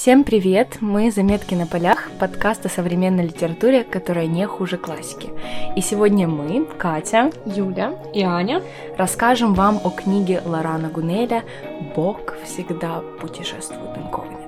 Всем привет! Мы «Заметки на полях» — подкаст о современной литературе, которая не хуже классики. И сегодня мы, Катя, Юля и Аня, расскажем вам о книге Лорана Гунеля «Бог всегда путешествует инкогнито».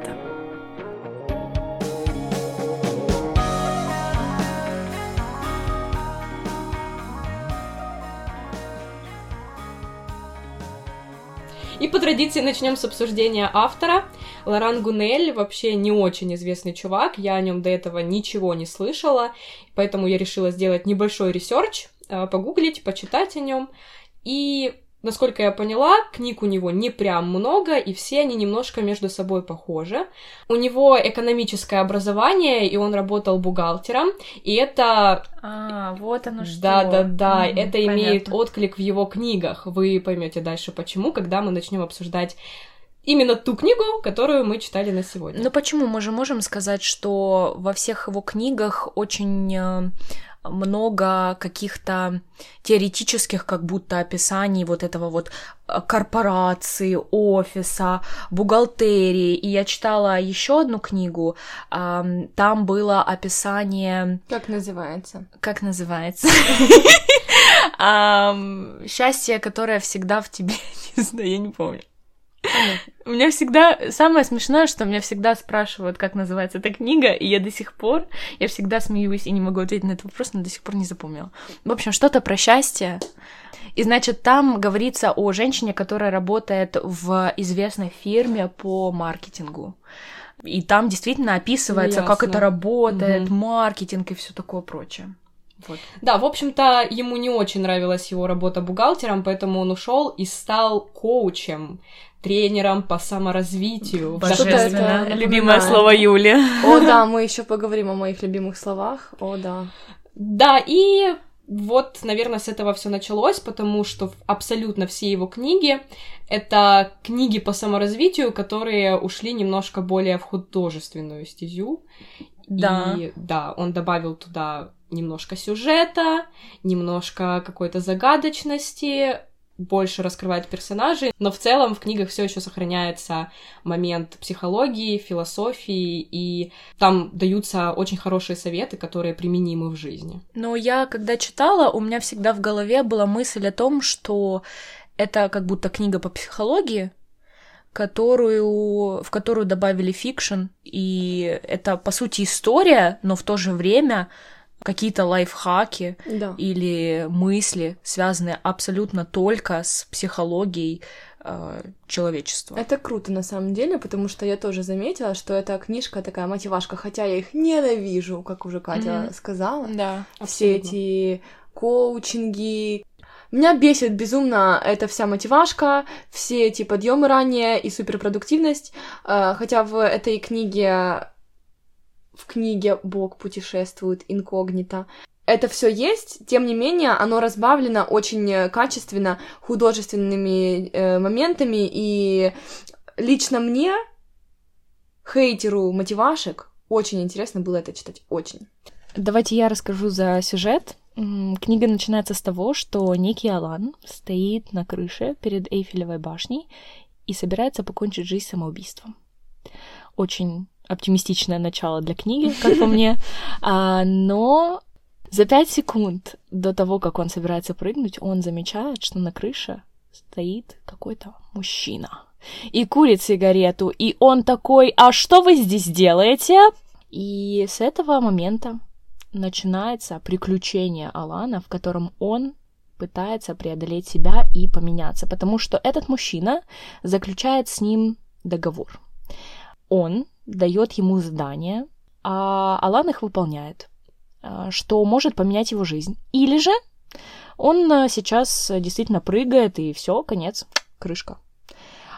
И по традиции начнем с обсуждения автора. Лоран Гунель вообще не очень известный чувак, я о нем до этого ничего не слышала, поэтому я решила сделать небольшой research, э, погуглить, почитать о нем. И Насколько я поняла, книг у него не прям много, и все они немножко между собой похожи. У него экономическое образование, и он работал бухгалтером, и это... А, вот оно что. Да, да, да, mm, это понятно. имеет отклик в его книгах. Вы поймете дальше почему, когда мы начнем обсуждать именно ту книгу, которую мы читали на сегодня. Ну почему? Мы же можем сказать, что во всех его книгах очень э, много каких-то теоретических как будто описаний вот этого вот э, корпорации, офиса, бухгалтерии. И я читала еще одну книгу, там было описание... Как называется? Как называется? Счастье, которое всегда в тебе. Не знаю, я не помню. У меня всегда... Самое смешное, что меня всегда спрашивают, как называется эта книга, и я до сих пор... Я всегда смеюсь и не могу ответить на этот вопрос, но до сих пор не запомнила. В общем, что-то про счастье. И, значит, там говорится о женщине, которая работает в известной фирме по маркетингу. И там действительно описывается, ну, как это работает, угу. маркетинг и все такое прочее. Вот. Да, в общем-то, ему не очень нравилась его работа бухгалтером, поэтому он ушел и стал коучем тренером по саморазвитию. Божественно. Любимое слово Юли. О, да, мы еще поговорим о моих любимых словах. О, да. Да, и вот, наверное, с этого все началось, потому что абсолютно все его книги это книги по саморазвитию, которые ушли немножко более в художественную стезю. Да. И да, он добавил туда немножко сюжета, немножко какой-то загадочности, больше раскрывает персонажей, но в целом в книгах все еще сохраняется момент психологии, философии, и там даются очень хорошие советы, которые применимы в жизни. Но я, когда читала, у меня всегда в голове была мысль о том, что это как будто книга по психологии, которую, в которую добавили fiction, и это, по сути, история, но в то же время какие-то лайфхаки да. или мысли, связанные абсолютно только с психологией э, человечества. Это круто на самом деле, потому что я тоже заметила, что эта книжка такая мотивашка, хотя я их ненавижу, как уже Катя mm-hmm. сказала. Да. Все абсолютно. эти коучинги, меня бесит безумно эта вся мотивашка, все эти подъемы ранее и суперпродуктивность. Э, хотя в этой книге в книге Бог путешествует инкогнито. Это все есть, тем не менее, оно разбавлено очень качественно художественными э, моментами, и лично мне, хейтеру мотивашек, очень интересно было это читать, очень. Давайте я расскажу за сюжет. Книга начинается с того, что некий Алан стоит на крыше перед Эйфелевой башней и собирается покончить жизнь самоубийством. Очень оптимистичное начало для книги, как по мне. А, но за пять секунд до того, как он собирается прыгнуть, он замечает, что на крыше стоит какой-то мужчина и курит сигарету, и он такой, а что вы здесь делаете? И с этого момента начинается приключение Алана, в котором он пытается преодолеть себя и поменяться, потому что этот мужчина заключает с ним договор. Он дает ему задание, а Алан их выполняет, а, что может поменять его жизнь. Или же он а, сейчас действительно прыгает, и все, конец, крышка.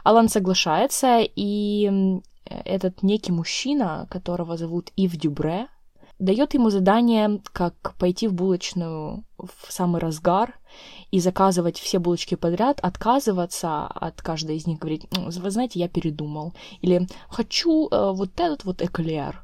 Алан соглашается, и этот некий мужчина, которого зовут Ив Дюбре, дает ему задание, как пойти в булочную в самый разгар и заказывать все булочки подряд, отказываться от каждой из них, говорить, вы знаете, я передумал. Или хочу э, вот этот вот эклер.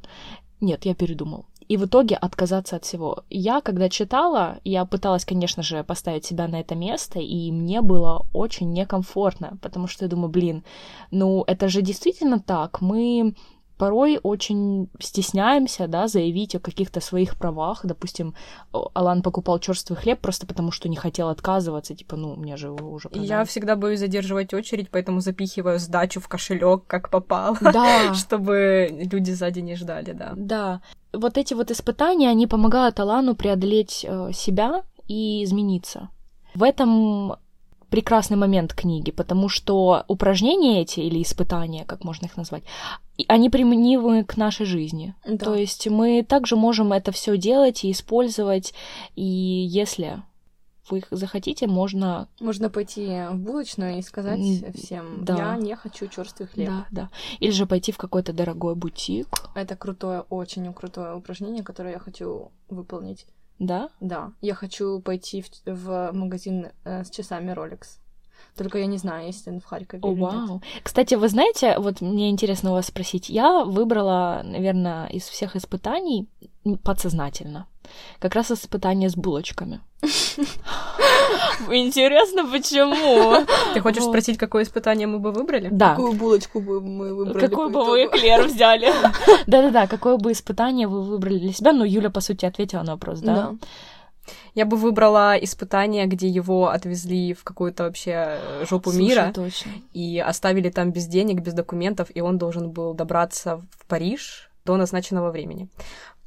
Нет, я передумал. И в итоге отказаться от всего. Я, когда читала, я пыталась, конечно же, поставить себя на это место, и мне было очень некомфортно, потому что я думаю, блин, ну это же действительно так. Мы порой очень стесняемся, да, заявить о каких-то своих правах. Допустим, Алан покупал черствый хлеб просто потому, что не хотел отказываться, типа, ну, мне же его уже продали. Я всегда боюсь задерживать очередь, поэтому запихиваю сдачу в кошелек, как попало, Да. чтобы люди сзади не ждали, да. Да. Вот эти вот испытания, они помогают Алану преодолеть э, себя и измениться. В этом прекрасный момент книги, потому что упражнения эти или испытания, как можно их назвать, они применимы к нашей жизни. Да. То есть мы также можем это все делать и использовать, и если вы захотите, можно... Можно пойти в булочную и сказать всем, да. я не хочу черствый хлеб. Да, да. Или же пойти в какой-то дорогой бутик, Это крутое, очень крутое упражнение, которое я хочу выполнить. Да? Да, я хочу пойти в, в магазин э, с часами Rolex. Только я не знаю, есть он в Харькове О, или нет. вау. Кстати, вы знаете, вот мне интересно у вас спросить. Я выбрала, наверное, из всех испытаний подсознательно. Как раз испытание с булочками. Интересно, почему? Ты хочешь Вот. спросить, какое испытание мы бы выбрали? Да. Какую булочку бы мы выбрали? Какой по бы вы эклер взяли? Да-да-да, какое бы испытание вы выбрали для себя? Ну, Юля, по сути, ответила на вопрос, да? Да. Я бы выбрала испытание, где его отвезли в какую-то вообще э, жопу Слушай, мира точно. и оставили там без денег, без документов, и он должен был добраться в Париж до назначенного времени.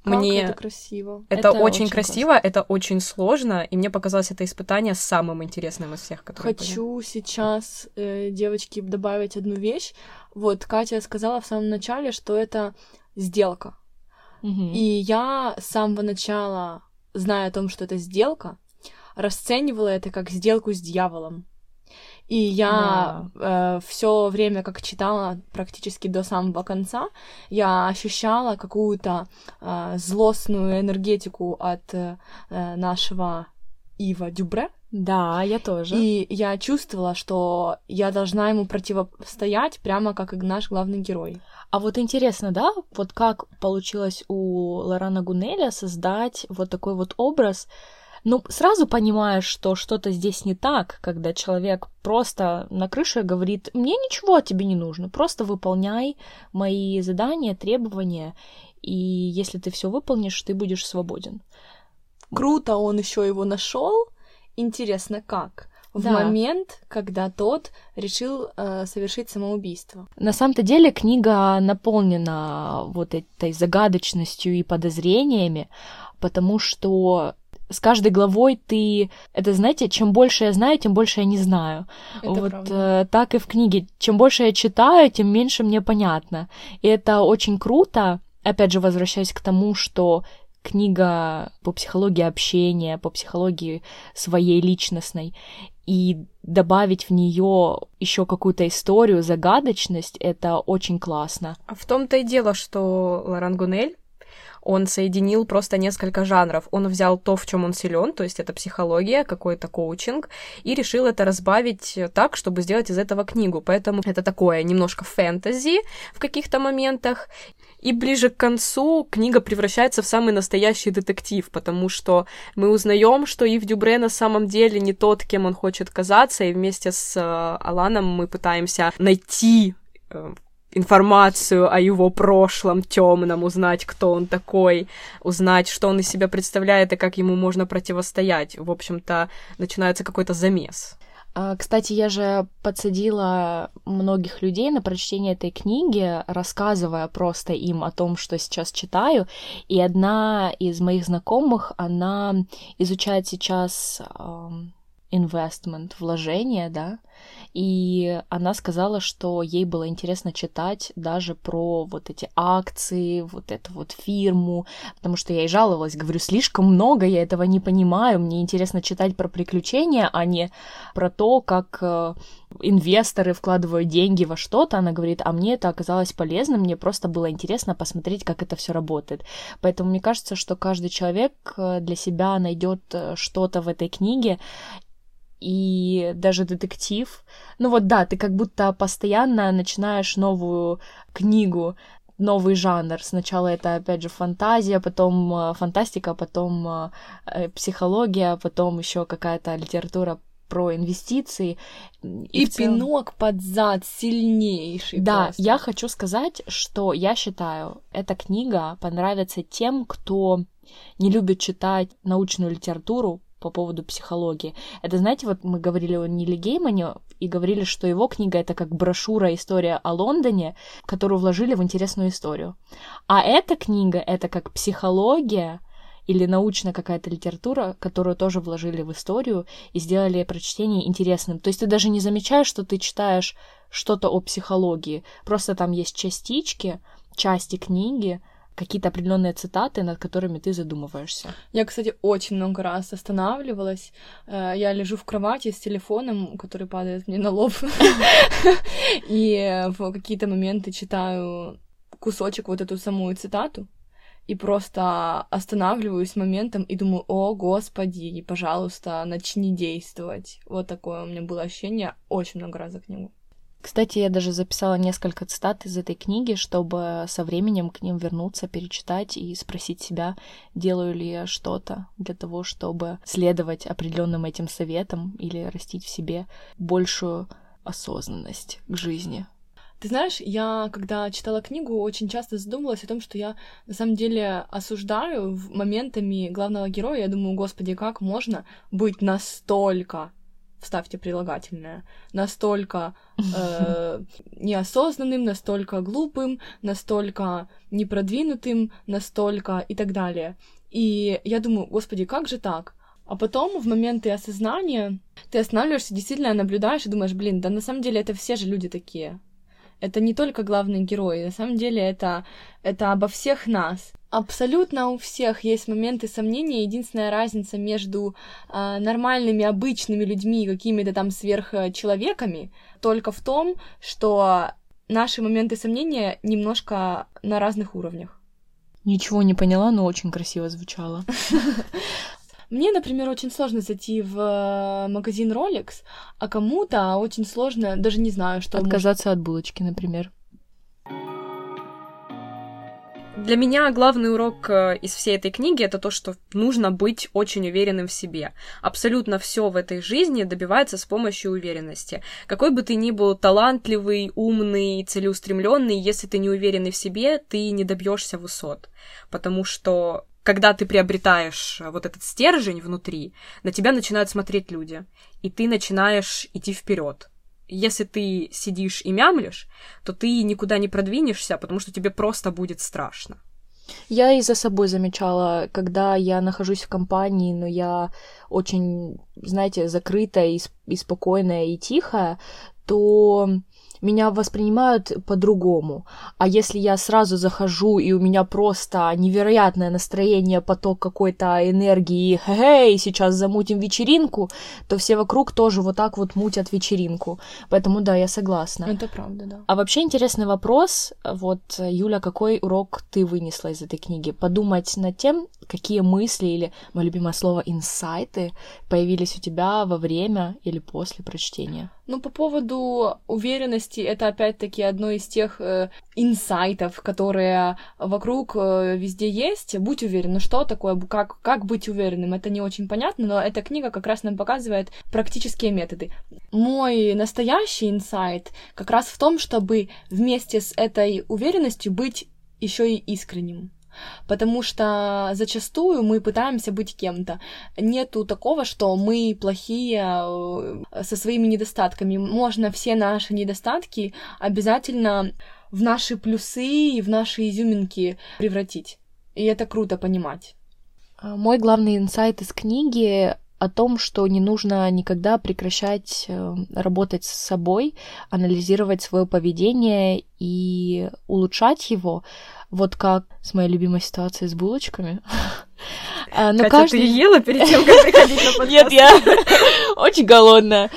Как Мне это красиво. это, Это очень очень красиво, это очень сложно, и мне показалось это испытание самым интересным из всех, которые были. Хочу сейчас, э, девочки, добавить одну вещь. Вот Катя сказала в самом начале, что это сделка. Мгм. И я с самого начала, зная о том, что это сделка, расценивала это как сделку с дьяволом. И я все время, как читала практически до самого конца, я ощущала какую-то э, злостную энергетику от э, э, нашего Ива Дюбре. Да, я тоже. И я чувствовала, что я должна ему противостоять, прямо как и наш главный герой. А вот интересно, да, вот как получилось у Лорана Гунеля создать вот такой вот образ, ну, сразу понимаешь, что что-то здесь не так, когда человек просто на крыше говорит, мне ничего от тебе не нужно, просто выполняй мои задания, требования, и если ты все выполнишь, ты будешь свободен. Круто он еще его нашел. Интересно, как? В Да. момент, когда тот решил э, совершить самоубийство. На самом-то деле книга наполнена вот этой загадочностью и подозрениями, потому что с каждой главой ты... Это, знаете, чем больше я знаю, тем больше я не знаю. Это вот правда. э, так и в книге. Чем больше я читаю, тем меньше мне понятно. И это очень круто. Опять же, возвращаясь к тому, что книга по психологии общения, по психологии своей личностной, и добавить в нее еще какую-то историю, загадочность, это очень классно. А в том-то и дело, что Лоран Гунель, он соединил просто несколько жанров. Он взял то, в чем он силен, то есть это психология, какой-то коучинг, и решил это разбавить так, чтобы сделать из этого книгу. Поэтому это такое немножко фэнтези в каких-то моментах. И ближе к концу книга превращается в самый настоящий детектив, потому что мы узнаем, что Ив Дюбре на самом деле не тот, кем он хочет казаться, и вместе с э, Аланом мы пытаемся найти э, информацию о его прошлом темном, узнать, кто он такой, узнать, что он из себя представляет и как ему можно противостоять. В общем-то, начинается какой-то замес. А, Кстати, я же подсадила многих людей на прочтение этой книги, рассказывая просто им о том, что сейчас читаю. И одна из моих знакомых, она изучает сейчас инвестмент, вложение, да, и она сказала, что ей было интересно читать даже про вот эти акции, вот эту вот фирму, потому что я ей жаловалась, говорю, слишком много, я этого не понимаю, мне интересно читать про приключения, а не про то, как э, инвесторы вкладывают деньги во что-то, она говорит, а мне это оказалось полезно, мне просто было интересно посмотреть, как это все работает. Поэтому мне кажется, что каждый человек э, для себя найдет э, что-то в этой книге, и даже детектив. Ну вот да, ты как будто постоянно начинаешь новую книгу, новый жанр. Сначала это, опять же, фантазия, потом э, фантастика, потом э, психология, потом еще какая-то литература про инвестиции. И, и целом... пинок под зад сильнейший. Да, просто. я хочу сказать, что я считаю, эта книга понравится тем, кто не любит читать научную литературу по поводу психологии. Это, знаете, вот мы говорили о Ниле Геймане и говорили, что его книга — это как брошюра «История о Лондоне», которую вложили в интересную историю. А эта книга — это как психология, или научная какая-то литература, которую тоже вложили в историю и сделали прочтение интересным. То есть ты даже не замечаешь, что ты читаешь что-то о психологии. Просто там есть частички, части книги, какие-то определенные цитаты, над которыми ты задумываешься. Я, кстати, очень много раз останавливалась. Э, я лежу в кровати с телефоном, который падает мне на лоб, и в какие-то моменты читаю кусочек вот эту самую цитату, и просто останавливаюсь моментом и думаю, о, господи, пожалуйста, начни действовать. Вот такое у меня было ощущение очень много раз за книгу. Кстати, я даже записала несколько цитат из этой книги, чтобы со временем к ним вернуться, перечитать и спросить себя, делаю ли я что-то для того, чтобы следовать определенным этим советам или растить в себе большую осознанность к жизни. Ты знаешь, я, когда читала книгу, очень часто задумывалась о том, что я на самом деле осуждаю моментами главного героя. Я думаю, господи, как можно быть настолько вставьте прилагательное, настолько э, неосознанным, настолько глупым, настолько непродвинутым, настолько и так далее. И я думаю, господи, как же так? А потом, в моменты осознания, ты останавливаешься, действительно наблюдаешь и думаешь, блин, да на самом деле это все же люди такие. Это не только главный герой, на самом деле это, это обо всех нас. Абсолютно у всех есть моменты сомнения. Единственная разница между э, нормальными, обычными людьми и какими-то там сверхчеловеками только в том, что наши моменты сомнения немножко на разных уровнях. Ничего не поняла, но очень красиво звучало. Мне, например, очень сложно зайти в э, магазин Rolex, а кому-то очень сложно, даже не знаю, что... Отказаться может... от булочки, например. Для меня главный урок э, из всей этой книги это то, что нужно быть очень уверенным в себе. Абсолютно все в этой жизни добивается с помощью уверенности. Какой бы ты ни был талантливый, умный, целеустремленный, если ты не уверенный в себе, ты не добьешься высот. Потому что когда ты приобретаешь э, вот этот стержень внутри, на тебя начинают смотреть люди, и ты начинаешь идти вперед. Если ты сидишь и мямлишь, то ты никуда не продвинешься, потому что тебе просто будет страшно. Я и за собой замечала, когда я нахожусь в компании, но я очень, знаете, закрытая и, и спокойная и тихая, то меня воспринимают по-другому. А если я сразу захожу, и у меня просто невероятное настроение, поток какой-то энергии, хе-хей, сейчас замутим вечеринку, то все вокруг тоже вот так вот мутят вечеринку. Поэтому да, я согласна. Это правда, да. А вообще интересный вопрос. Вот, Юля, какой урок ты вынесла из этой книги? Подумать над тем, какие мысли или, мое любимое слово, инсайты появились у тебя во время или после прочтения? Ну, по поводу уверенности, это опять-таки одно из тех э, инсайтов, которые вокруг э, везде есть. Будь уверен, ну что такое, как, как быть уверенным, это не очень понятно, но эта книга как раз нам показывает практические методы. Мой настоящий инсайт как раз в том, чтобы вместе с этой уверенностью быть еще и искренним потому что зачастую мы пытаемся быть кем-то. Нету такого, что мы плохие э, со своими недостатками. Можно все наши недостатки обязательно в наши плюсы и в наши изюминки превратить. И это круто понимать. А, мой главный инсайт из книги о том, что не нужно никогда прекращать э, работать с собой, анализировать свое поведение и улучшать его, вот как с моей любимой ситуацией с булочками. А, но Катя, каждый... ты ела перед тем, как приходить на подкаст? Нет, я очень голодная.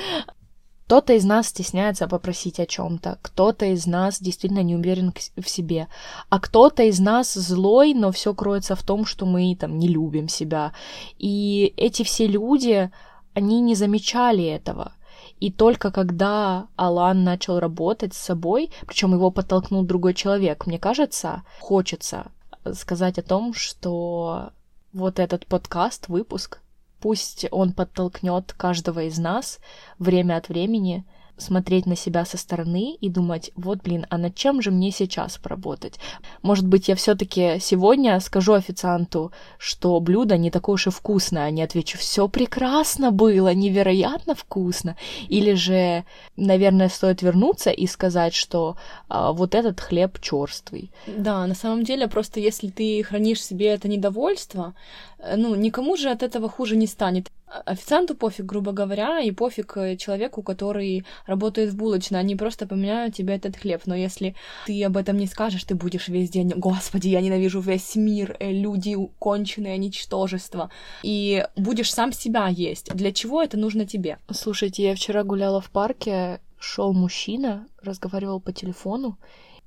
Кто-то из нас стесняется попросить о чем-то, кто-то из нас действительно не уверен в себе, а кто-то из нас злой, но все кроется в том, что мы там не любим себя. И эти все люди, они не замечали этого. И только когда Алан начал работать с собой, причем его подтолкнул другой человек, мне кажется, хочется сказать о том, что вот этот подкаст, выпуск, Пусть он подтолкнет каждого из нас время от времени смотреть на себя со стороны и думать, вот, блин, а над чем же мне сейчас поработать? Может быть, я все-таки сегодня скажу официанту, что блюдо не такое уж и вкусное, а не отвечу, все прекрасно было, невероятно вкусно. Или же, наверное, стоит вернуться и сказать, что а, вот этот хлеб черствый. Да, на самом деле, просто если ты хранишь себе это недовольство, э, ну, никому же от этого хуже не станет. Официанту пофиг, грубо говоря, и пофиг э, человеку, который работает в булочной. Они просто поменяют тебе этот хлеб. Но если ты об этом не скажешь, ты будешь весь день, господи, я ненавижу весь мир, э, люди конченые, ничтожество. И будешь сам себя есть. Для чего это нужно тебе? Слушайте, я вчера гуляла в парке, шел мужчина, разговаривал по телефону,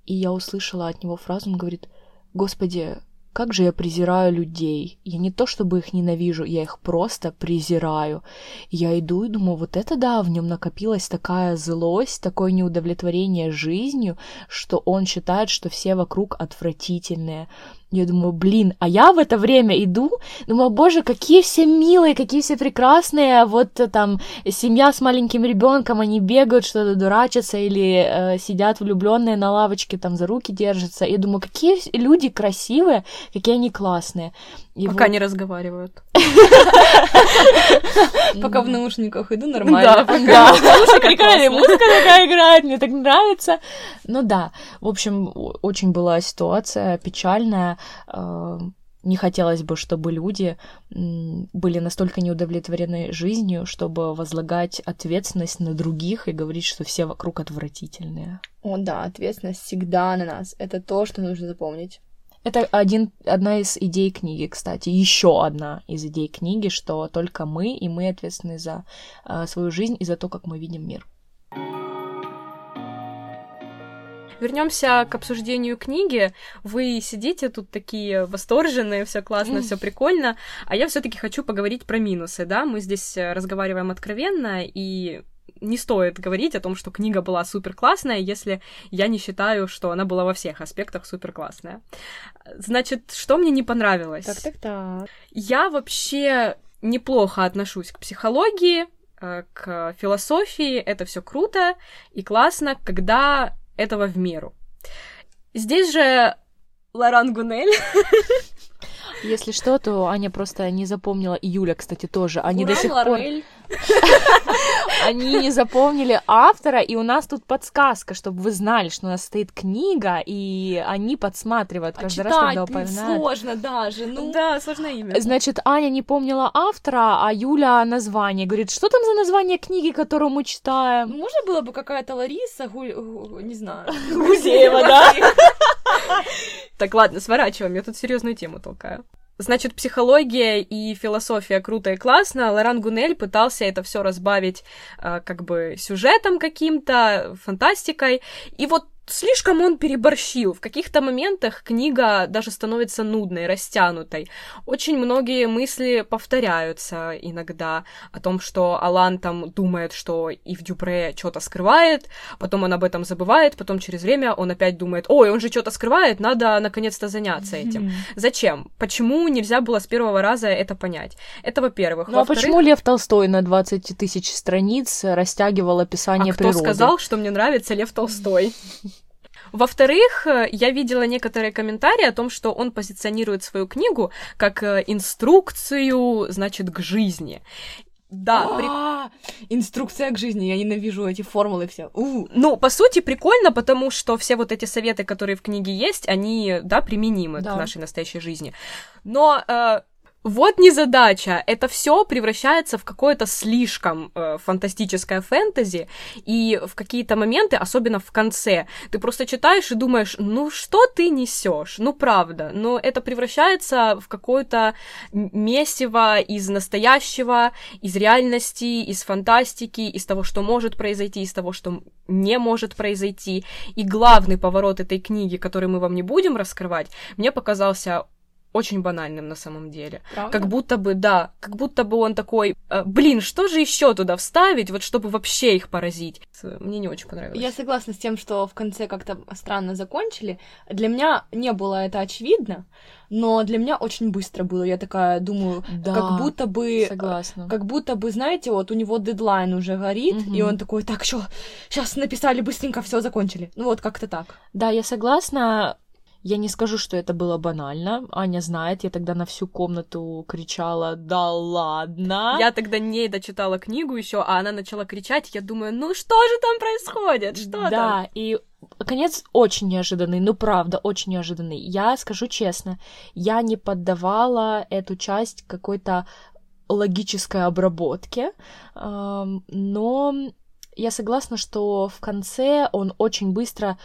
и я услышала от него фразу, он говорит, господи, как же я презираю людей. Я не то чтобы их ненавижу, я их просто презираю. Я иду и думаю, вот это да, в нем накопилась такая злость, такое неудовлетворение жизнью, что он считает, что все вокруг отвратительные. Я думаю, блин, а я в это время иду, думаю, боже, какие все милые, какие все прекрасные, вот э, там семья с маленьким ребенком, они бегают, что-то дурачатся или э, сидят влюбленные на лавочке, там за руки держатся. Я думаю, какие люди красивые, какие они классные. И Пока вот... не разговаривают. Пока в наушниках иду нормально. Да, какая музыка такая играет, мне так нравится. Ну да, в общем, очень была ситуация печальная. Э, не хотелось бы, чтобы люди были настолько неудовлетворены жизнью, чтобы возлагать ответственность на других и говорить, что все вокруг отвратительные. О да, ответственность всегда на нас. Это то, что нужно запомнить. Это один, одна из идей книги, кстати, еще одна из идей книги, что только мы, и мы ответственны за э, свою жизнь и за то, как мы видим мир. Вернемся к обсуждению книги. Вы сидите тут такие восторженные, все классно, все прикольно, а я все-таки хочу поговорить про минусы, да? Мы здесь э, разговариваем откровенно, и не стоит говорить о том, что книга была супер классная, если я не считаю, что она была во всех аспектах супер классная. Значит, что мне не понравилось? Так, так, так. Я вообще неплохо отношусь к психологии, э, к философии. Это все круто и классно, когда этого в меру. Здесь же Лоран Гунель Если что, то Аня просто не запомнила, и Юля, кстати, тоже. Они Ура, до сих пор... Они не запомнили автора, и у нас тут подсказка, чтобы вы знали, что у нас стоит книга, и они подсматривают а каждый раз, когда упоминают. сложно даже, ну... Да, сложное имя. Значит, Аня не помнила автора, а Юля название. Говорит, что там за название книги, которую мы читаем? Ну, можно было бы какая-то Лариса, Гуль... не знаю. Гузеева, да? Так, ладно, сворачиваем, я тут серьезную тему толкаю. Значит, психология и философия круто и классно. Лоран Гунель пытался это все разбавить э, как бы сюжетом каким-то, фантастикой. И вот слишком он переборщил. В каких-то моментах книга даже становится нудной, растянутой. Очень многие мысли повторяются иногда о том, что Алан там думает, что и в Дюпре что-то скрывает, потом он об этом забывает, потом через время он опять думает, ой, он же что-то скрывает, надо наконец-то заняться этим. Mm-hmm. Зачем? Почему нельзя было с первого раза это понять? Это во-первых. Ну а почему Лев Толстой на 20 тысяч страниц растягивал описание а природы? кто сказал, что мне нравится Лев Толстой? Во-вторых, э, я видела некоторые комментарии о том, что он позиционирует свою книгу как э, инструкцию, значит, к жизни. Да, при... инструкция к жизни. Я ненавижу эти формулы все. У. Ну, по сути, прикольно, потому что все вот эти советы, которые в книге есть, они, да, применимы да. к нашей настоящей жизни. Но э, вот незадача. Это все превращается в какое-то слишком э, фантастическое фэнтези, и в какие-то моменты, особенно в конце, ты просто читаешь и думаешь, ну что ты несешь? Ну правда. Но это превращается в какое-то месиво из настоящего, из реальности, из фантастики, из того, что может произойти, из того, что не может произойти. И главный поворот этой книги, который мы вам не будем раскрывать, мне показался очень банальным на самом деле. Правда? Как будто бы, да, как будто бы он такой, э, блин, что же еще туда вставить, вот чтобы вообще их поразить. Мне не очень понравилось. Я согласна с тем, что в конце как-то странно закончили. Для меня не было это очевидно, но для меня очень быстро было. Я такая думаю, Да, как будто бы... Согласна. Как будто бы, знаете, вот у него дедлайн уже горит, Мгм. и он такой, так, что, сейчас написали быстренько, все закончили. Ну вот как-то так. Да, я согласна. Я не скажу, что это было банально. Аня знает, я тогда на всю комнату кричала «Да ладно!» Я тогда не дочитала книгу еще, а она начала кричать. Я думаю, ну что же там происходит? Что там? Да, и конец очень неожиданный, ну правда, очень неожиданный. Я скажу честно, я не поддавала эту часть какой-то логической обработке, но я согласна, что в конце он очень быстро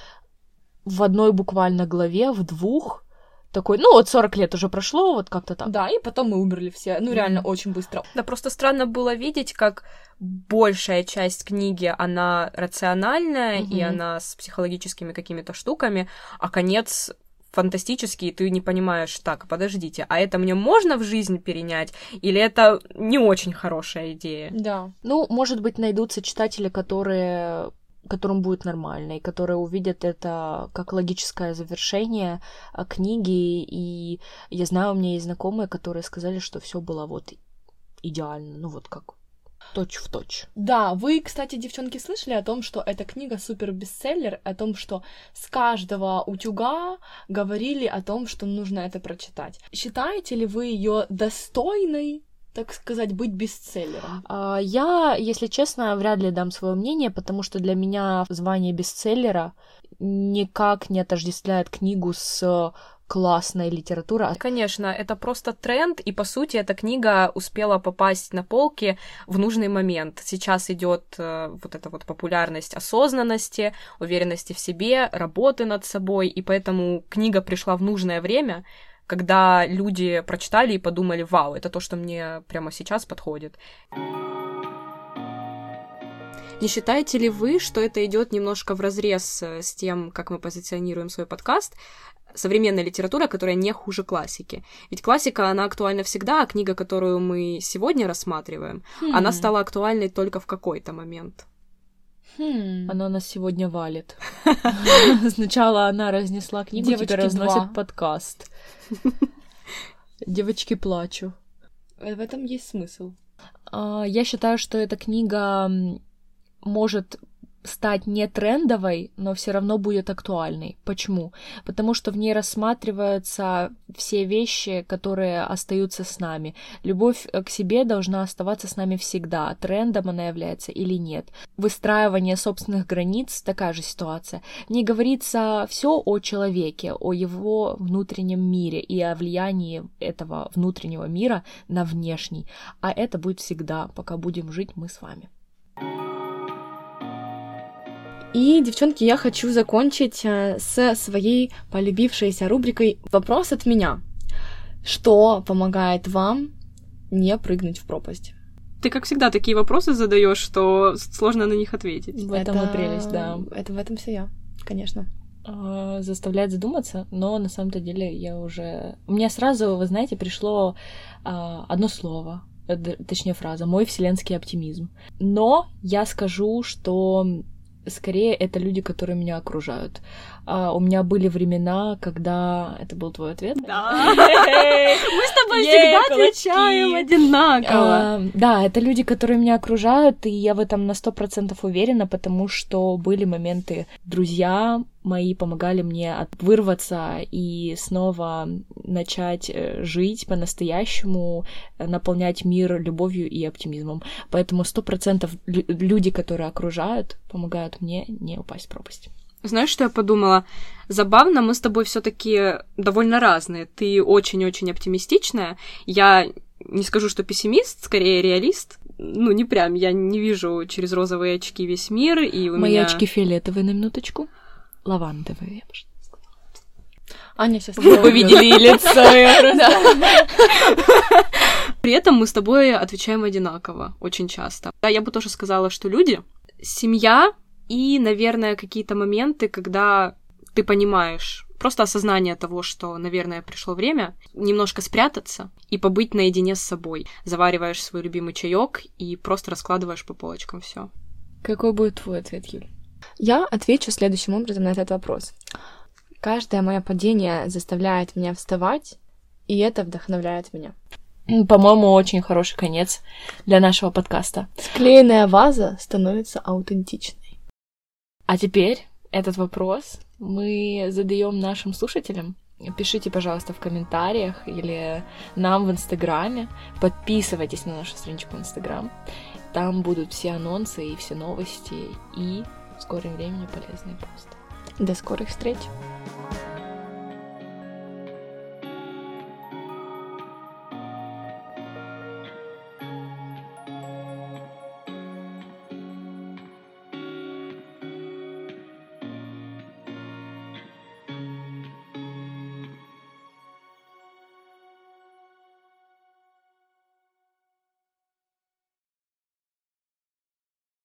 в одной буквально главе, в двух, такой, ну вот 40 лет уже прошло, вот как-то так. Да, и потом мы умерли все. Ну, реально, Мгм. очень быстро. Да, просто странно было видеть, как большая часть книги, она рациональная, и Мгм. она с психологическими какими-то штуками, а конец фантастический, и ты не понимаешь, так, подождите, а это мне можно в жизнь перенять, или это не очень хорошая идея? Да. Ну, может быть, найдутся читатели, которые которым будет нормально, и которые увидят это как логическое завершение а, книги. И я знаю, у меня есть знакомые, которые сказали, что все было вот идеально, ну вот как точь в точь. Да, вы, кстати, девчонки, слышали о том, что эта книга супер бестселлер, о том, что с каждого утюга говорили о том, что нужно это прочитать. Считаете ли вы ее достойной, так сказать, быть бестселлером? А, Я, если честно, вряд ли дам свое мнение, потому что для меня звание бестселлера никак не отождествляет книгу с классной литературой. Конечно, это просто тренд, и по сути эта книга успела попасть на полки в нужный момент. Сейчас идет э, вот эта вот популярность осознанности, уверенности в себе, работы над собой, и поэтому книга пришла в нужное время, когда люди прочитали и подумали, вау, это то, что мне прямо сейчас подходит. Не считаете ли вы, что это идет немножко в разрез с тем, как мы позиционируем свой подкаст? Современная литература, которая не хуже классики. Ведь классика, она актуальна всегда, а книга, которую мы сегодня рассматриваем, Хм. она стала актуальной только в какой-то момент. Хм. Она нас сегодня валит. Сначала она разнесла книгу, Девочки теперь разносит два. подкаст. Девочки плачу. Э, В этом есть смысл. А, Я считаю, что эта книга может стать не трендовой, но все равно будет актуальной. Почему? Потому что в ней рассматриваются все вещи, которые остаются с нами. Любовь э, к себе должна оставаться с нами всегда. Трендом она является или нет. Выстраивание собственных границ такая же ситуация. В ней говорится все о человеке, о его внутреннем мире и о влиянии этого внутреннего мира на внешний. А это будет всегда, пока будем жить мы с вами. И, девчонки, я хочу закончить э, с своей полюбившейся рубрикой «Вопрос от меня». Что помогает вам не прыгнуть в пропасть? Ты, как всегда, такие вопросы задаешь, что сложно на них ответить. В этом и прелесть, да. Это в этом все я, конечно. А, Заставляет задуматься, но на самом-то деле я уже... У меня сразу, вы знаете, пришло а, одно слово, э, точнее фраза, мой вселенский оптимизм. Но я скажу, что скорее это люди, которые меня окружают. А, у меня были времена, когда... Это был твой ответ? Да. Мы с тобой всегда отвечаем одинаково. А, да, это люди, которые меня окружают, и я в этом на сто процентов уверена, потому что были моменты, друзья мои помогали мне вырваться и снова начать э, жить по-настоящему, э, наполнять мир любовью и оптимизмом. Поэтому сто процентов лю- люди, которые окружают, помогают мне не упасть в пропасть. Знаешь, что я подумала? Забавно, мы с тобой все-таки довольно разные. Ты очень-очень оптимистичная. Я не скажу, что пессимист, скорее реалист. Ну, не прям, я не вижу через розовые очки весь мир, и у Мои меня... очки фиолетовые на минуточку, лавандовые. я бы Аня сейчас... Вы видели лицо, При этом мы с тобой отвечаем одинаково очень часто. Да, я бы тоже сказала, что люди, семья и, наверное, какие-то моменты, когда ты понимаешь Просто осознание того, что, наверное, пришло время немножко спрятаться и побыть наедине с собой. Завариваешь свой любимый чаек и просто раскладываешь по полочкам все. Какой будет твой ответ, Юль? Я отвечу следующим образом на этот вопрос. Каждое мое падение заставляет меня вставать, и это вдохновляет меня. По-моему, очень хороший конец для нашего подкаста. Склеенная ваза становится аутентичной. А теперь этот вопрос мы задаем нашим слушателям. Пишите, пожалуйста, в комментариях или нам в Инстаграме. Подписывайтесь на нашу страничку в Инстаграм. Там будут все анонсы и все новости, и в скором времени полезные посты. До скорых встреч!